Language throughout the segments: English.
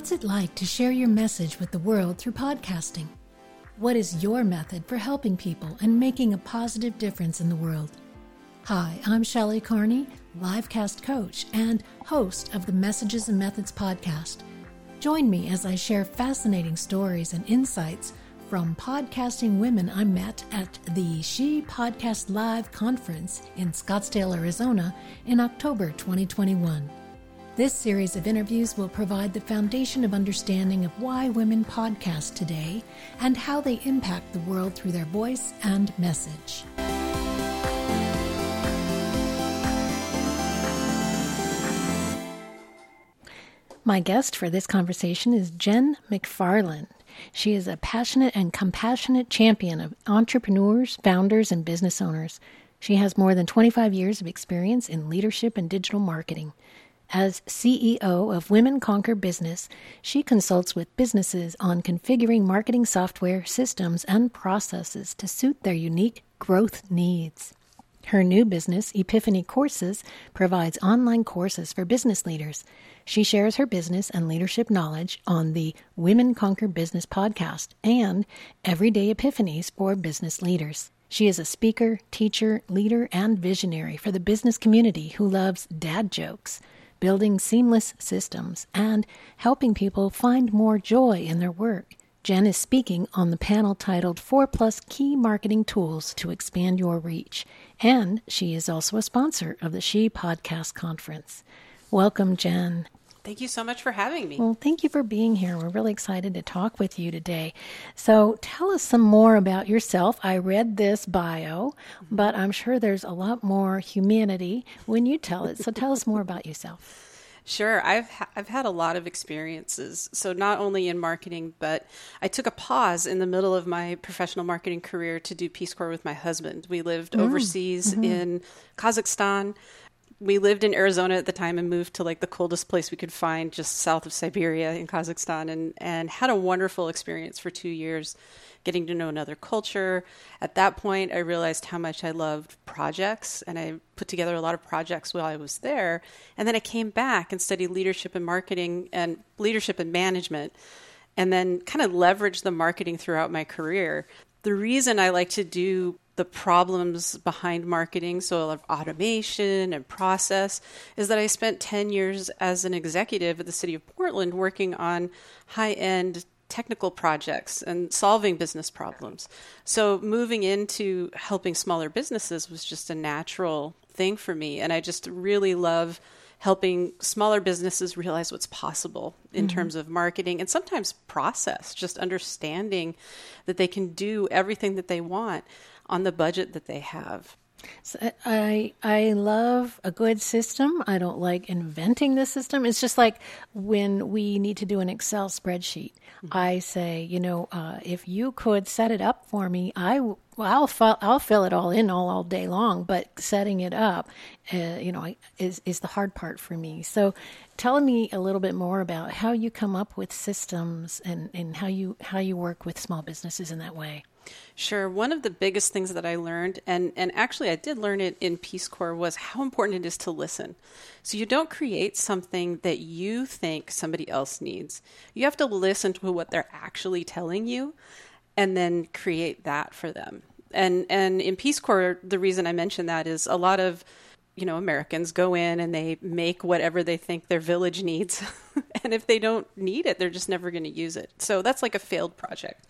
What's it like to share your message with the world through podcasting? What is your method for helping people and making a positive difference in the world? Hi, I'm Shelley Carney, livecast coach and host of the Messages and Methods podcast. Join me as I share fascinating stories and insights from podcasting women I met at the She Podcast Live conference in Scottsdale, Arizona in October 2021. This series of interviews will provide the foundation of understanding of why women podcast today and how they impact the world through their voice and message. My guest for this conversation is Jen McFarland. She is a passionate and compassionate champion of entrepreneurs, founders, and business owners. She has more than 25 years of experience in leadership and digital marketing. As CEO of Women Conquer Business, she consults with businesses on configuring marketing software, systems, and processes to suit their unique growth needs. Her new business, Epiphany Courses, provides online courses for business leaders. She shares her business and leadership knowledge on the Women Conquer Business podcast and Everyday Epiphanies for business leaders. She is a speaker, teacher, leader, and visionary for the business community who loves dad jokes building seamless systems, and helping people find more joy in their work. Jen is speaking on the panel titled 4 Plus Key Marketing Tools to Expand Your Reach, and she is also a sponsor of the She Podcast Conference. Welcome, Jen. Thank you so much for having me. Well, thank you for being here. We're really excited to talk with you today. So, tell us some more about yourself. I read this bio, but I'm sure there's a lot more humanity when you tell it. So, tell us more about yourself. Sure, I've ha- I've had a lot of experiences. So not only in marketing, but I took a pause in the middle of my professional marketing career to do Peace Corps with my husband. We lived mm. overseas mm-hmm. in Kazakhstan we lived in Arizona at the time and moved to like the coldest place we could find just south of Siberia in Kazakhstan and and had a wonderful experience for 2 years getting to know another culture. At that point I realized how much I loved projects and I put together a lot of projects while I was there and then I came back and studied leadership and marketing and leadership and management and then kind of leveraged the marketing throughout my career. The reason I like to do the problems behind marketing, so of automation and process, is that I spent 10 years as an executive at the city of Portland working on high end technical projects and solving business problems. So moving into helping smaller businesses was just a natural thing for me. And I just really love helping smaller businesses realize what's possible in mm-hmm. terms of marketing and sometimes process, just understanding that they can do everything that they want on the budget that they have. So I I love a good system. I don't like inventing the system. It's just like when we need to do an Excel spreadsheet. Mm-hmm. I say, you know, uh, if you could set it up for me, I well, I'll fill, I'll fill it all in all, all day long. But setting it up, uh, you know, is is the hard part for me. So, tell me a little bit more about how you come up with systems and and how you how you work with small businesses in that way. Sure. One of the biggest things that I learned, and, and actually I did learn it in Peace Corps, was how important it is to listen. So you don't create something that you think somebody else needs. You have to listen to what they're actually telling you and then create that for them. And and in Peace Corps, the reason I mention that is a lot of you know Americans go in and they make whatever they think their village needs, and if they don't need it, they're just never going to use it. So that's like a failed project.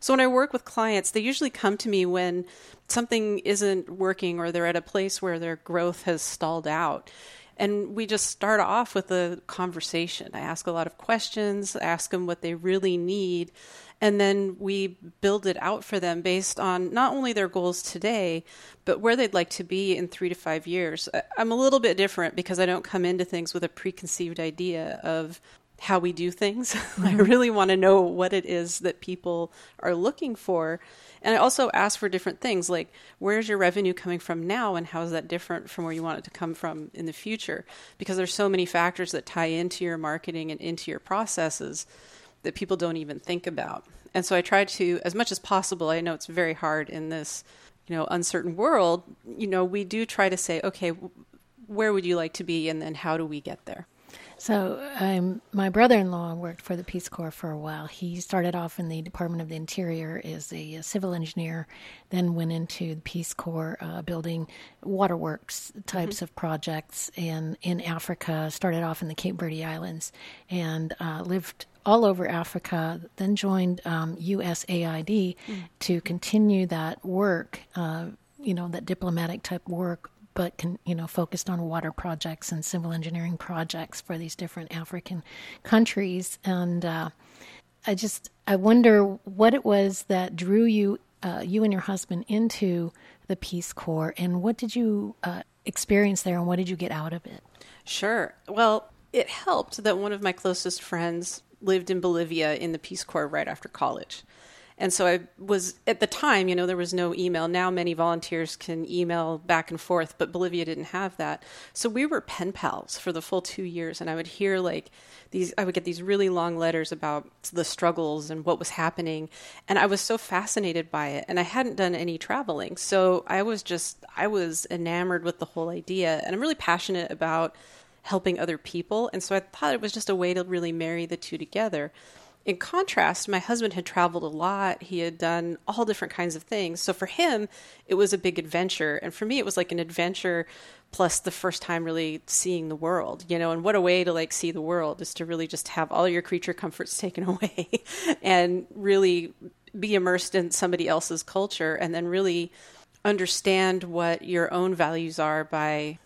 So when I work with clients, they usually come to me when something isn't working or they're at a place where their growth has stalled out. And we just start off with a conversation. I ask a lot of questions, ask them what they really need, and then we build it out for them based on not only their goals today, but where they'd like to be in three to five years. I'm a little bit different because I don't come into things with a preconceived idea of how we do things. Mm-hmm. I really want to know what it is that people are looking for. And I also ask for different things like where's your revenue coming from now and how is that different from where you want it to come from in the future? Because there's so many factors that tie into your marketing and into your processes that people don't even think about. And so I try to as much as possible, I know it's very hard in this, you know, uncertain world, you know, we do try to say, okay, where would you like to be and then how do we get there? So, um, my brother in law worked for the Peace Corps for a while. He started off in the Department of the Interior as a, a civil engineer, then went into the Peace Corps uh, building waterworks types mm-hmm. of projects and in Africa, started off in the Cape Verde Islands, and uh, lived all over Africa, then joined um, USAID mm. to continue that work, uh, you know, that diplomatic type work but can, you know focused on water projects and civil engineering projects for these different African countries. And uh, I just I wonder what it was that drew you uh, you and your husband into the Peace Corps, and what did you uh, experience there, and what did you get out of it? Sure. Well, it helped that one of my closest friends lived in Bolivia in the Peace Corps right after college. And so I was at the time, you know, there was no email. Now many volunteers can email back and forth, but Bolivia didn't have that. So we were pen pals for the full two years, and I would hear like these. I would get these really long letters about the struggles and what was happening, and I was so fascinated by it. And I hadn't done any traveling, so I was just I was enamored with the whole idea, and I'm really passionate about helping other people, and so I thought it was just a way to really marry the two together in contrast, my husband had traveled a lot. He had done all different kinds of things. So for him, it was a big adventure. And for me, it was like an adventure plus the first time really seeing the world, you know, and what a way to like see the world is to really just have all your creature comforts taken away and really be immersed in somebody else's culture and then really understand what your own values are by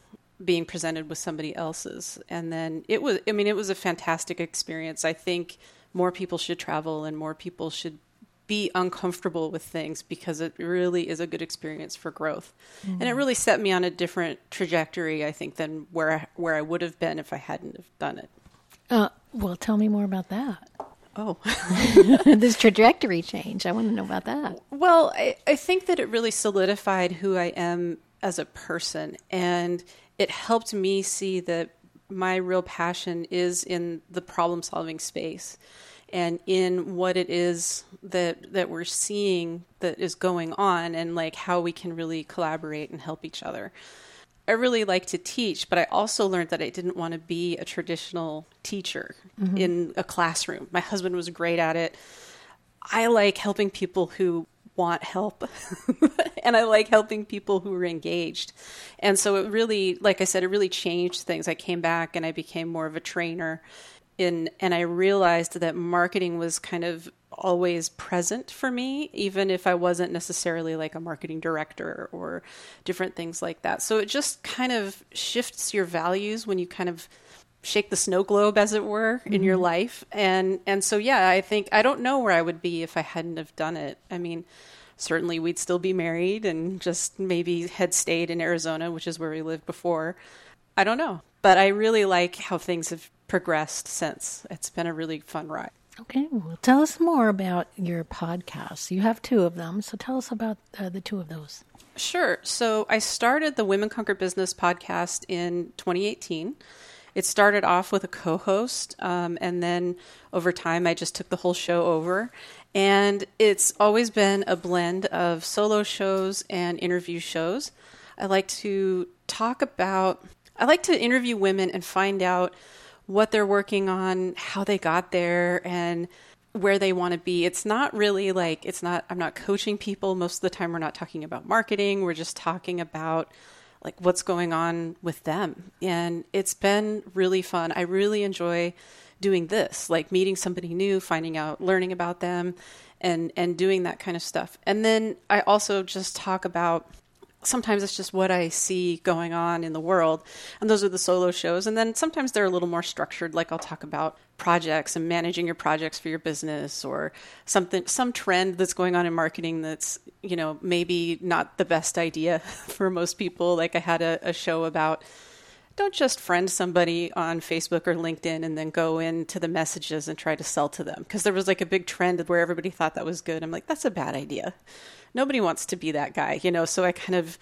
being presented with somebody else's. And then it was, I mean, it was a fantastic experience. I think more people should travel and more people should be uncomfortable with things because it really is a good experience for growth. Mm-hmm. And it really set me on a different trajectory, I think, than where I, where I would have been if I hadn't have done it. Uh, well, tell me more about that. Oh, this trajectory change. I want to know about that. Well, I, I think that it really solidified who I am as a person. And it helped me see that my real passion is in the problem solving space and in what it is that that we're seeing that is going on and like how we can really collaborate and help each other. I really like to teach, but I also learned that I didn't want to be a traditional teacher mm-hmm. in a classroom. My husband was great at it. I like helping people who want help and I like helping people who are engaged. And so it really, like I said, it really changed things. I came back and I became more of a trainer in, and I realized that marketing was kind of always present for me, even if I wasn't necessarily like a marketing director or different things like that. So it just kind of shifts your values when you kind of shake the snow globe as it were in mm-hmm. your life. And and so yeah i think i don't know where i would be if i hadn't have done it. I mean certainly we'd still be married and just maybe had stayed in arizona which is where we lived before. I don't know. But i really like how things have progressed since. It's been a really fun ride. Okay well tell us more about your podcasts. You have two of them so tell us about uh, the two of those. Sure. So i started the women conquer business podcast in 2018 it started off with a co host, um, and then over time, I just took the whole show over. And it's always been a blend of solo shows and interview shows. I like to talk about, I like to interview women and find out what they're working on, how they got there, and where they want to be. It's not really like, it's not, I'm not coaching people. Most of the time, we're not talking about marketing. We're just talking about like what's going on with them. And it's been really fun. I really enjoy doing this, like meeting somebody new, finding out, learning about them and and doing that kind of stuff. And then I also just talk about sometimes it's just what I see going on in the world. And those are the solo shows. And then sometimes they're a little more structured, like I'll talk about projects and managing your projects for your business or something some trend that's going on in marketing that's, you know, maybe not the best idea for most people. Like I had a, a show about don't just friend somebody on Facebook or LinkedIn and then go into the messages and try to sell to them. Because there was like a big trend where everybody thought that was good. I'm like, that's a bad idea nobody wants to be that guy, you know. So I kind of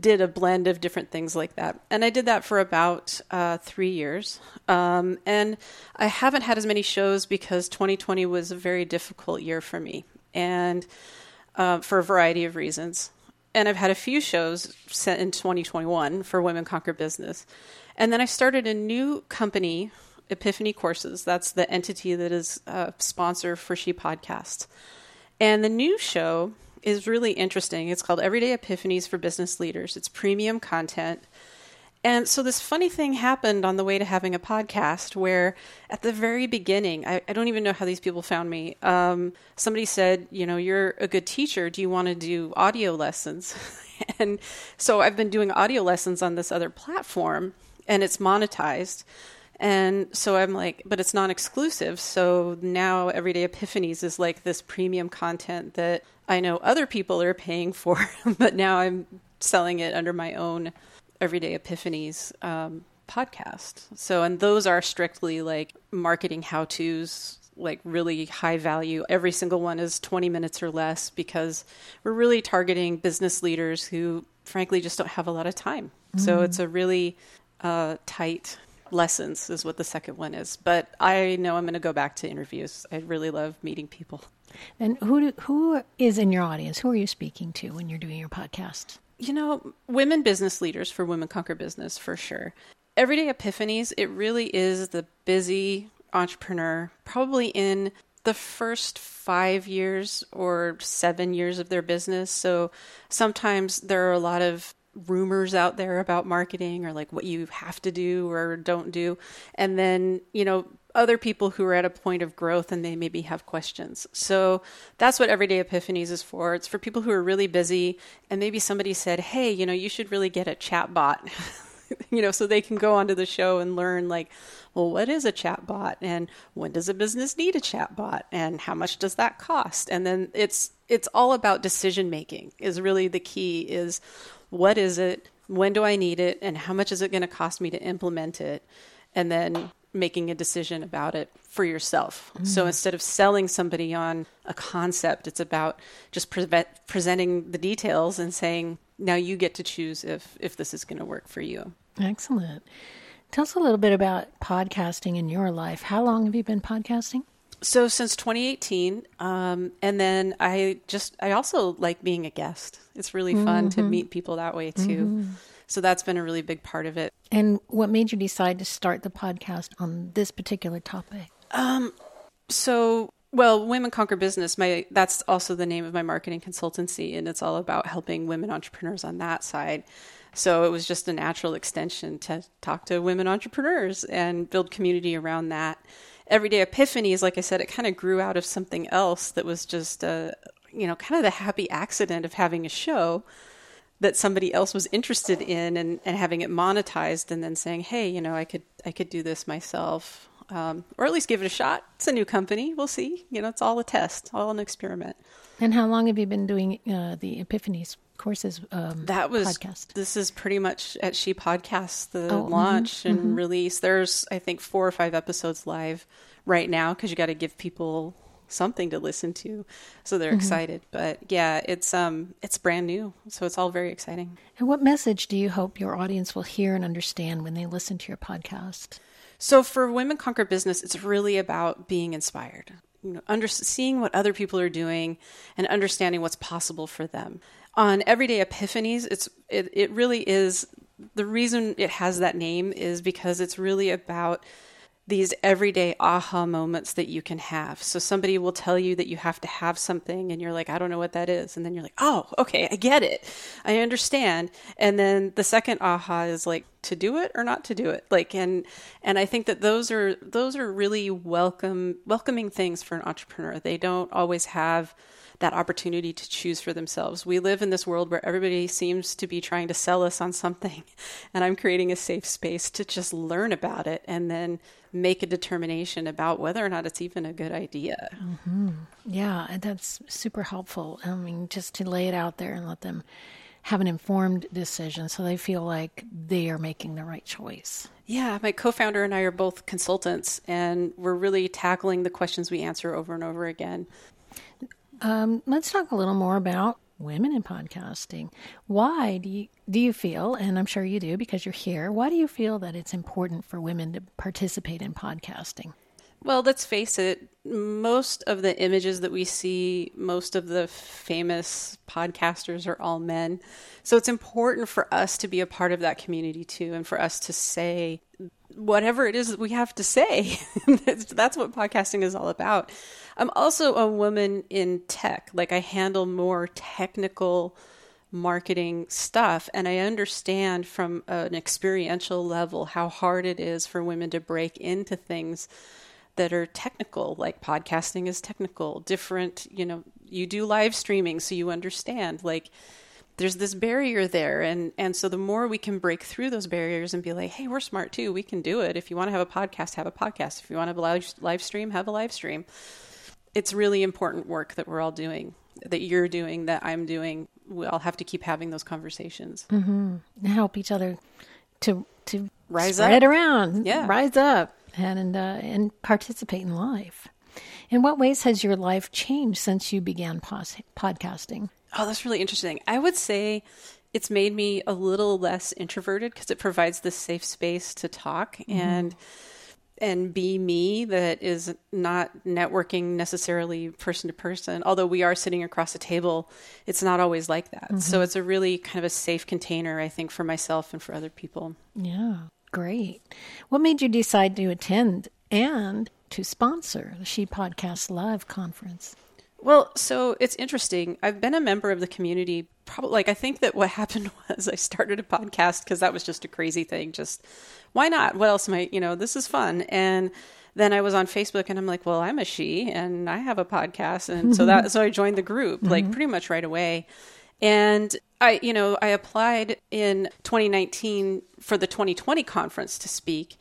did a blend of different things like that. And I did that for about uh, three years. Um, and I haven't had as many shows because 2020 was a very difficult year for me, and uh, for a variety of reasons. And I've had a few shows set in 2021 for Women Conquer Business. And then I started a new company, Epiphany Courses. That's the entity that is a sponsor for She Podcast. And the new show is really interesting. It's called Everyday Epiphanies for Business Leaders. It's premium content. And so this funny thing happened on the way to having a podcast where at the very beginning, I, I don't even know how these people found me. Um, somebody said, you know, you're a good teacher. Do you want to do audio lessons? and so I've been doing audio lessons on this other platform and it's monetized. And so I'm like, but it's non exclusive. So now Everyday Epiphanies is like this premium content that I know other people are paying for, but now I'm selling it under my own Everyday Epiphanies um, podcast. So, and those are strictly like marketing how to's, like really high value. Every single one is 20 minutes or less because we're really targeting business leaders who, frankly, just don't have a lot of time. Mm. So, it's a really uh, tight lessons is what the second one is. But I know I'm going to go back to interviews. I really love meeting people. And who who is in your audience? Who are you speaking to when you're doing your podcast? You know, women business leaders for Women Conquer Business for sure. Everyday Epiphanies, it really is the busy entrepreneur, probably in the first five years or seven years of their business. So sometimes there are a lot of rumors out there about marketing or like what you have to do or don't do. And then, you know, other people who are at a point of growth and they maybe have questions. So that's what Everyday Epiphanies is for. It's for people who are really busy and maybe somebody said, hey, you know, you should really get a chat bot. you know, so they can go onto the show and learn like, well, what is a chat bot and when does a business need a chat bot and how much does that cost? And then it's it's all about decision making is really the key is what is it? When do I need it? And how much is it going to cost me to implement it? And then making a decision about it for yourself. Mm. So instead of selling somebody on a concept, it's about just pre- presenting the details and saying, now you get to choose if, if this is going to work for you. Excellent. Tell us a little bit about podcasting in your life. How long have you been podcasting? So since 2018, um, and then I just I also like being a guest. It's really fun mm-hmm. to meet people that way too. Mm-hmm. So that's been a really big part of it. And what made you decide to start the podcast on this particular topic? Um, so well, Women Conquer Business, my that's also the name of my marketing consultancy, and it's all about helping women entrepreneurs on that side. So it was just a natural extension to talk to women entrepreneurs and build community around that everyday epiphanies, like I said, it kind of grew out of something else that was just a, you know, kind of the happy accident of having a show that somebody else was interested in and, and having it monetized and then saying, hey, you know, I could I could do this myself. Um, or at least give it a shot. It's a new company. We'll see. You know, it's all a test, all an experiment. And how long have you been doing uh, the Epiphanies courses um, that was podcast. this is pretty much at she podcast the oh, mm-hmm, launch mm-hmm, and mm-hmm. release there's i think four or five episodes live right now because you got to give people something to listen to. So they're mm-hmm. excited. But yeah it's um it's brand new. So it's all very exciting. And what message do you hope your audience will hear and understand when they listen to your podcast? So for women conquer business it's really about being inspired. You know under seeing what other people are doing and understanding what's possible for them. On everyday epiphanies it's it, it really is the reason it has that name is because it's really about these everyday aha moments that you can have. So somebody will tell you that you have to have something and you're like, I don't know what that is. And then you're like, oh, okay, I get it. I understand. And then the second aha is like to do it or not to do it. Like and and I think that those are those are really welcome welcoming things for an entrepreneur. They don't always have that opportunity to choose for themselves. We live in this world where everybody seems to be trying to sell us on something, and I'm creating a safe space to just learn about it and then make a determination about whether or not it's even a good idea. Mm-hmm. Yeah, that's super helpful. I mean, just to lay it out there and let them have an informed decision so they feel like they are making the right choice. Yeah, my co founder and I are both consultants, and we're really tackling the questions we answer over and over again. Um, let's talk a little more about women in podcasting. Why do you do you feel, and I'm sure you do because you're here, why do you feel that it's important for women to participate in podcasting? Well, let's face it, most of the images that we see, most of the famous podcasters are all men. So it's important for us to be a part of that community too, and for us to say whatever it is that we have to say. That's what podcasting is all about. I'm also a woman in tech. Like I handle more technical marketing stuff and I understand from an experiential level how hard it is for women to break into things that are technical, like podcasting is technical, different, you know, you do live streaming so you understand like there's this barrier there and and so the more we can break through those barriers and be like hey we're smart too we can do it. If you want to have a podcast have a podcast. If you want to have a live, live stream have a live stream it's really important work that we're all doing that you're doing that i'm doing we all have to keep having those conversations mm-hmm. help each other to to rise spread up around yeah rise up and uh, and participate in life. In what ways has your life changed since you began pos- podcasting? Oh, that's really interesting. I would say it's made me a little less introverted because it provides this safe space to talk mm-hmm. and and be me that is not networking necessarily person to person although we are sitting across a table it's not always like that mm-hmm. so it's a really kind of a safe container i think for myself and for other people yeah Great. What made you decide to attend and to sponsor the She Podcast Live conference? Well, so it's interesting. I've been a member of the community. Probably, like I think that what happened was I started a podcast because that was just a crazy thing. Just why not? What else am I? You know, this is fun. And then I was on Facebook, and I'm like, well, I'm a she, and I have a podcast, and so that so I joined the group mm-hmm. like pretty much right away. And I, you know, I applied in 2019 for the 2020 conference to speak,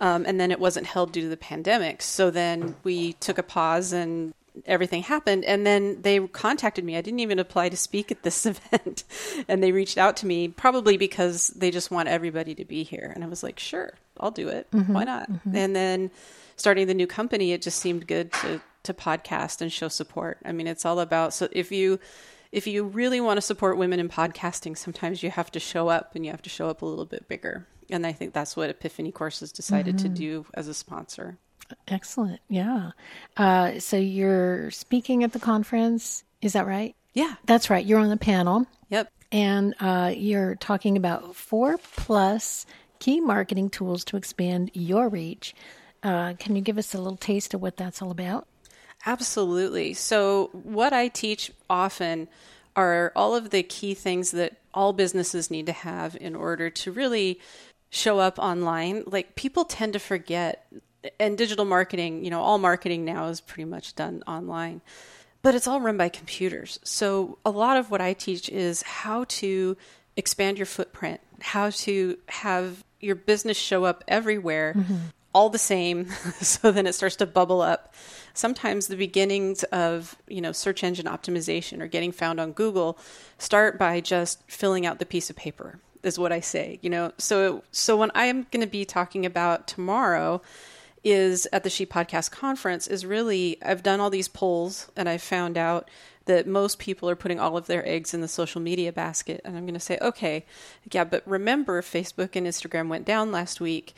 um, and then it wasn't held due to the pandemic. So then we took a pause and everything happened and then they contacted me i didn't even apply to speak at this event and they reached out to me probably because they just want everybody to be here and i was like sure i'll do it mm-hmm, why not mm-hmm. and then starting the new company it just seemed good to to podcast and show support i mean it's all about so if you if you really want to support women in podcasting, sometimes you have to show up and you have to show up a little bit bigger. And I think that's what Epiphany Courses decided mm-hmm. to do as a sponsor. Excellent. Yeah. Uh, so you're speaking at the conference. Is that right? Yeah. That's right. You're on the panel. Yep. And uh, you're talking about four plus key marketing tools to expand your reach. Uh, can you give us a little taste of what that's all about? Absolutely. So, what I teach often are all of the key things that all businesses need to have in order to really show up online. Like, people tend to forget, and digital marketing, you know, all marketing now is pretty much done online, but it's all run by computers. So, a lot of what I teach is how to expand your footprint, how to have your business show up everywhere. Mm-hmm all the same so then it starts to bubble up sometimes the beginnings of you know search engine optimization or getting found on google start by just filling out the piece of paper is what i say you know so so when i'm going to be talking about tomorrow is at the she podcast conference is really i've done all these polls and i've found out that most people are putting all of their eggs in the social media basket and i'm going to say okay yeah but remember facebook and instagram went down last week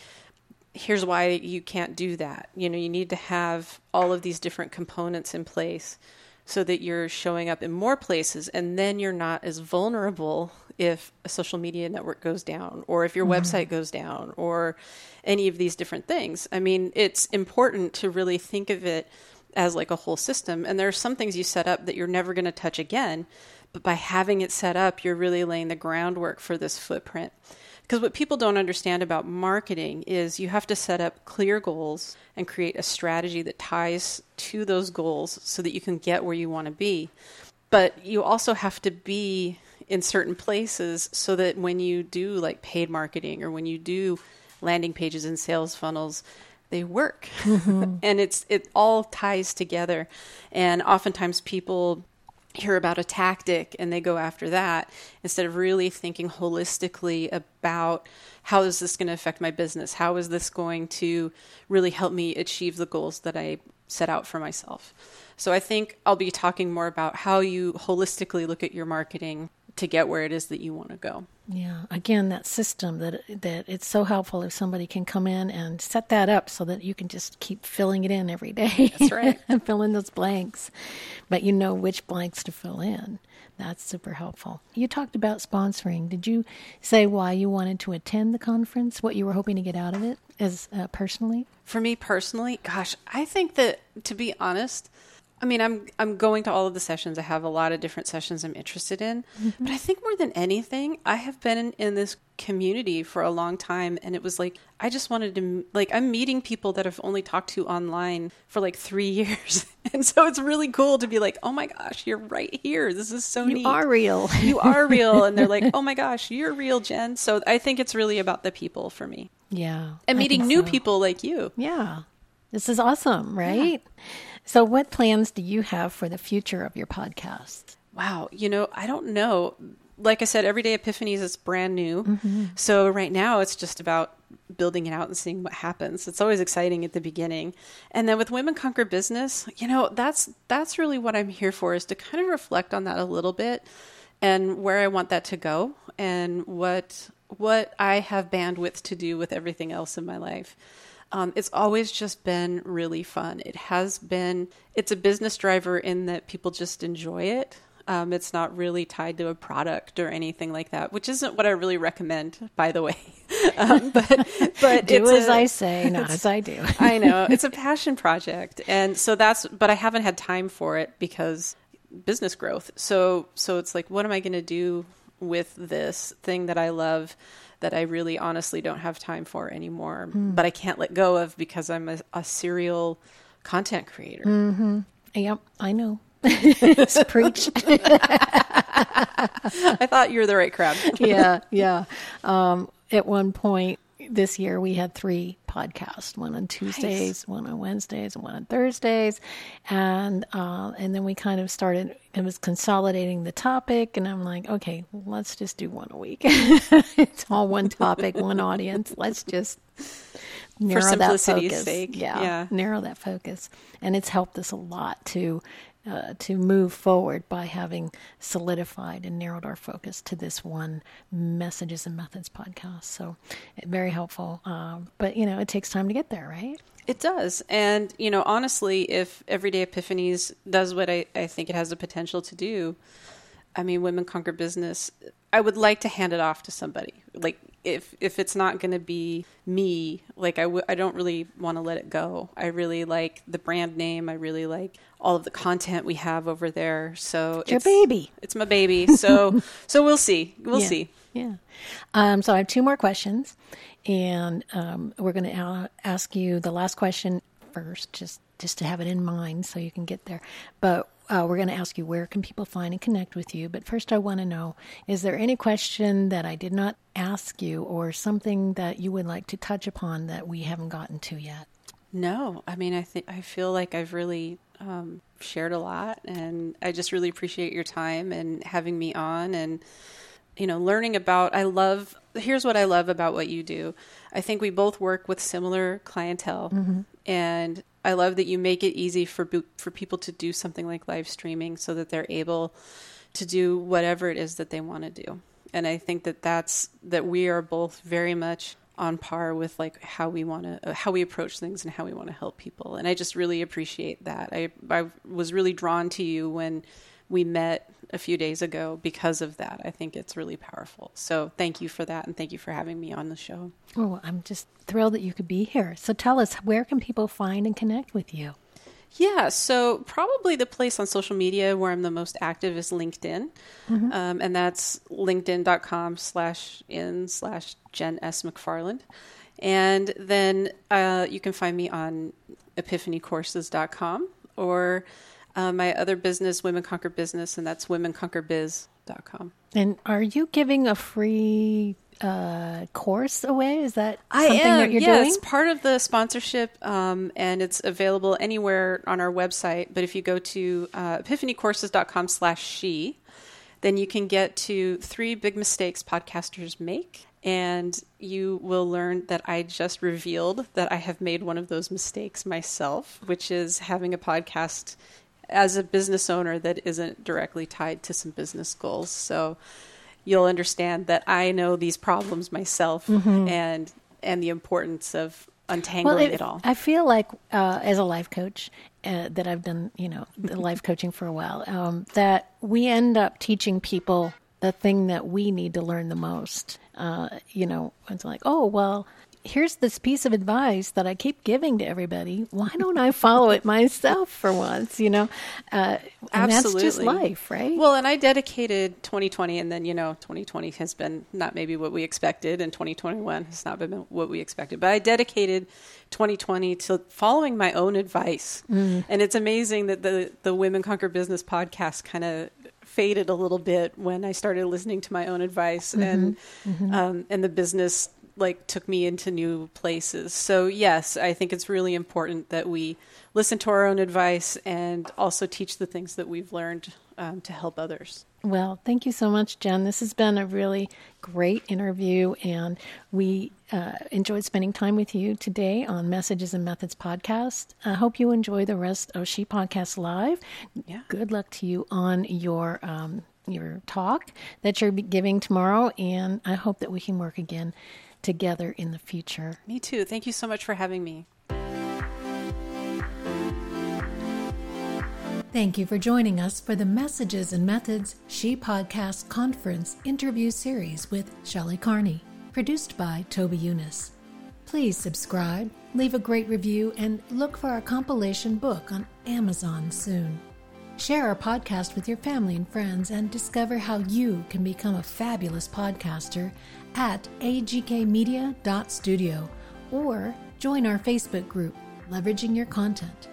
here's why you can't do that. You know, you need to have all of these different components in place so that you're showing up in more places and then you're not as vulnerable if a social media network goes down or if your mm-hmm. website goes down or any of these different things. I mean, it's important to really think of it as like a whole system and there are some things you set up that you're never going to touch again, but by having it set up, you're really laying the groundwork for this footprint. Because what people don't understand about marketing is you have to set up clear goals and create a strategy that ties to those goals so that you can get where you want to be. But you also have to be in certain places so that when you do like paid marketing or when you do landing pages and sales funnels, they work. Mm-hmm. and it's it all ties together. And oftentimes people hear about a tactic and they go after that instead of really thinking holistically about how is this going to affect my business? How is this going to really help me achieve the goals that I set out for myself? So I think I'll be talking more about how you holistically look at your marketing to get where it is that you want to go. Yeah. Again, that system that that it's so helpful if somebody can come in and set that up so that you can just keep filling it in every day. That's right. and fill in those blanks. But you know which blanks to fill in. That's super helpful. You talked about sponsoring. Did you say why you wanted to attend the conference? What you were hoping to get out of it as uh, personally? For me personally, gosh, I think that to be honest, I mean, I'm I'm going to all of the sessions. I have a lot of different sessions I'm interested in, mm-hmm. but I think more than anything, I have been in, in, this community for a long time, and it was like I just wanted to like I'm meeting people that I've only talked to online for like three years, and so it's really cool to be like, oh my gosh, you're right here. This is so you neat. You are real. you are real, and they're like, oh my gosh, you're real, Jen. So I think it's really about the people for me. Yeah, and meeting new so. people like you. Yeah, this is awesome, right? Yeah. So, what plans do you have for the future of your podcast? Wow, you know, I don't know. Like I said, Everyday Epiphanies is brand new. Mm-hmm. So, right now, it's just about building it out and seeing what happens. It's always exciting at the beginning. And then with Women Conquer Business, you know, that's that's really what I'm here for is to kind of reflect on that a little bit and where I want that to go and what what I have bandwidth to do with everything else in my life. Um, it's always just been really fun. It has been, it's a business driver in that people just enjoy it. Um, it's not really tied to a product or anything like that, which isn't what I really recommend, by the way. um, but but do as a, I say, not as I do. I know it's a passion project, and so that's. But I haven't had time for it because business growth. So so it's like, what am I going to do with this thing that I love? That I really honestly don't have time for anymore, mm. but I can't let go of because I'm a, a serial content creator. Mm-hmm. Yep, I know. Preach. I thought you were the right crowd. yeah, yeah. Um, at one point, this year we had three podcasts one on tuesdays nice. one on wednesdays and one on thursdays. And uh, and then we kind of started it was consolidating the topic and i'm like okay let's just do one a week. It's all one topic one audience. Let's just narrow that focus sake. Yeah, yeah narrow that focus and it's helped us a lot to uh, to move forward by having solidified and narrowed our focus to this one messages and methods podcast. So, very helpful. Um, but you know, it takes time to get there, right? It does. And, you know, honestly, if Everyday Epiphanies does what I, I think it has the potential to do, I mean, Women Conquer Business, I would like to hand it off to somebody. Like, if if it's not going to be me, like I w- I don't really want to let it go. I really like the brand name. I really like all of the content we have over there. So it's, it's your baby. It's my baby. So so we'll see. We'll yeah. see. Yeah. Um, so I have two more questions, and um, we're going to ask you the last question first, just just to have it in mind so you can get there. But uh, we're going to ask you where can people find and connect with you. But first, I want to know: is there any question that I did not ask you, or something that you would like to touch upon that we haven't gotten to yet? No, I mean, I think I feel like I've really um, shared a lot, and I just really appreciate your time and having me on, and you know, learning about. I love. Here's what I love about what you do. I think we both work with similar clientele, mm-hmm. And I love that you make it easy for for people to do something like live streaming, so that they're able to do whatever it is that they want to do. And I think that that's that we are both very much on par with like how we want to uh, how we approach things and how we want to help people and i just really appreciate that i i was really drawn to you when we met a few days ago because of that i think it's really powerful so thank you for that and thank you for having me on the show oh i'm just thrilled that you could be here so tell us where can people find and connect with you yeah, so probably the place on social media where I'm the most active is LinkedIn. Mm-hmm. Um, and that's linkedin.com slash in slash Jen S. McFarland. And then uh, you can find me on epiphanycourses.com or uh, my other business, Women Conquer Business, and that's womenconquerbiz.com. And are you giving a free uh, course away? Is that I something am, that you're yeah, doing? It's part of the sponsorship, um, and it's available anywhere on our website. But if you go to uh, epiphanycourses.com slash she, then you can get to three big mistakes podcasters make. And you will learn that I just revealed that I have made one of those mistakes myself, which is having a podcast as a business owner that isn't directly tied to some business goals. So you'll understand that I know these problems myself mm-hmm. and and the importance of untangling well, it, it, all. I feel like uh, as a life coach uh, that I've done, you know, life coaching for a while, um, that we end up teaching people the thing that we need to learn the most. Uh, you know, it's like, oh well, here's this piece of advice that I keep giving to everybody. Why don't I follow it myself for once? You know, uh, and Absolutely. that's just life, right? Well, and I dedicated 2020, and then you know, 2020 has been not maybe what we expected, and 2021 has not been what we expected. But I dedicated 2020 to following my own advice, mm. and it's amazing that the the Women Conquer Business podcast kind of faded a little bit when I started listening to my own advice mm-hmm. and mm-hmm. Um, and the business like took me into new places. So yes, I think it's really important that we listen to our own advice and also teach the things that we've learned um, to help others. Well, thank you so much, Jen. This has been a really great interview, and we uh, enjoyed spending time with you today on Messages and Methods podcast. I hope you enjoy the rest of She Podcast Live. Yeah. Good luck to you on your um, your talk that you're giving tomorrow, and I hope that we can work again together in the future. Me too. Thank you so much for having me. Thank you for joining us for the Messages and Methods She Podcast Conference interview series with Shelley Carney, produced by Toby Eunice. Please subscribe, leave a great review, and look for our compilation book on Amazon soon. Share our podcast with your family and friends and discover how you can become a fabulous podcaster at agkmedia.studio or join our Facebook group, Leveraging Your Content.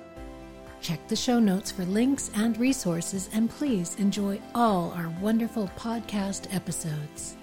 Check the show notes for links and resources, and please enjoy all our wonderful podcast episodes.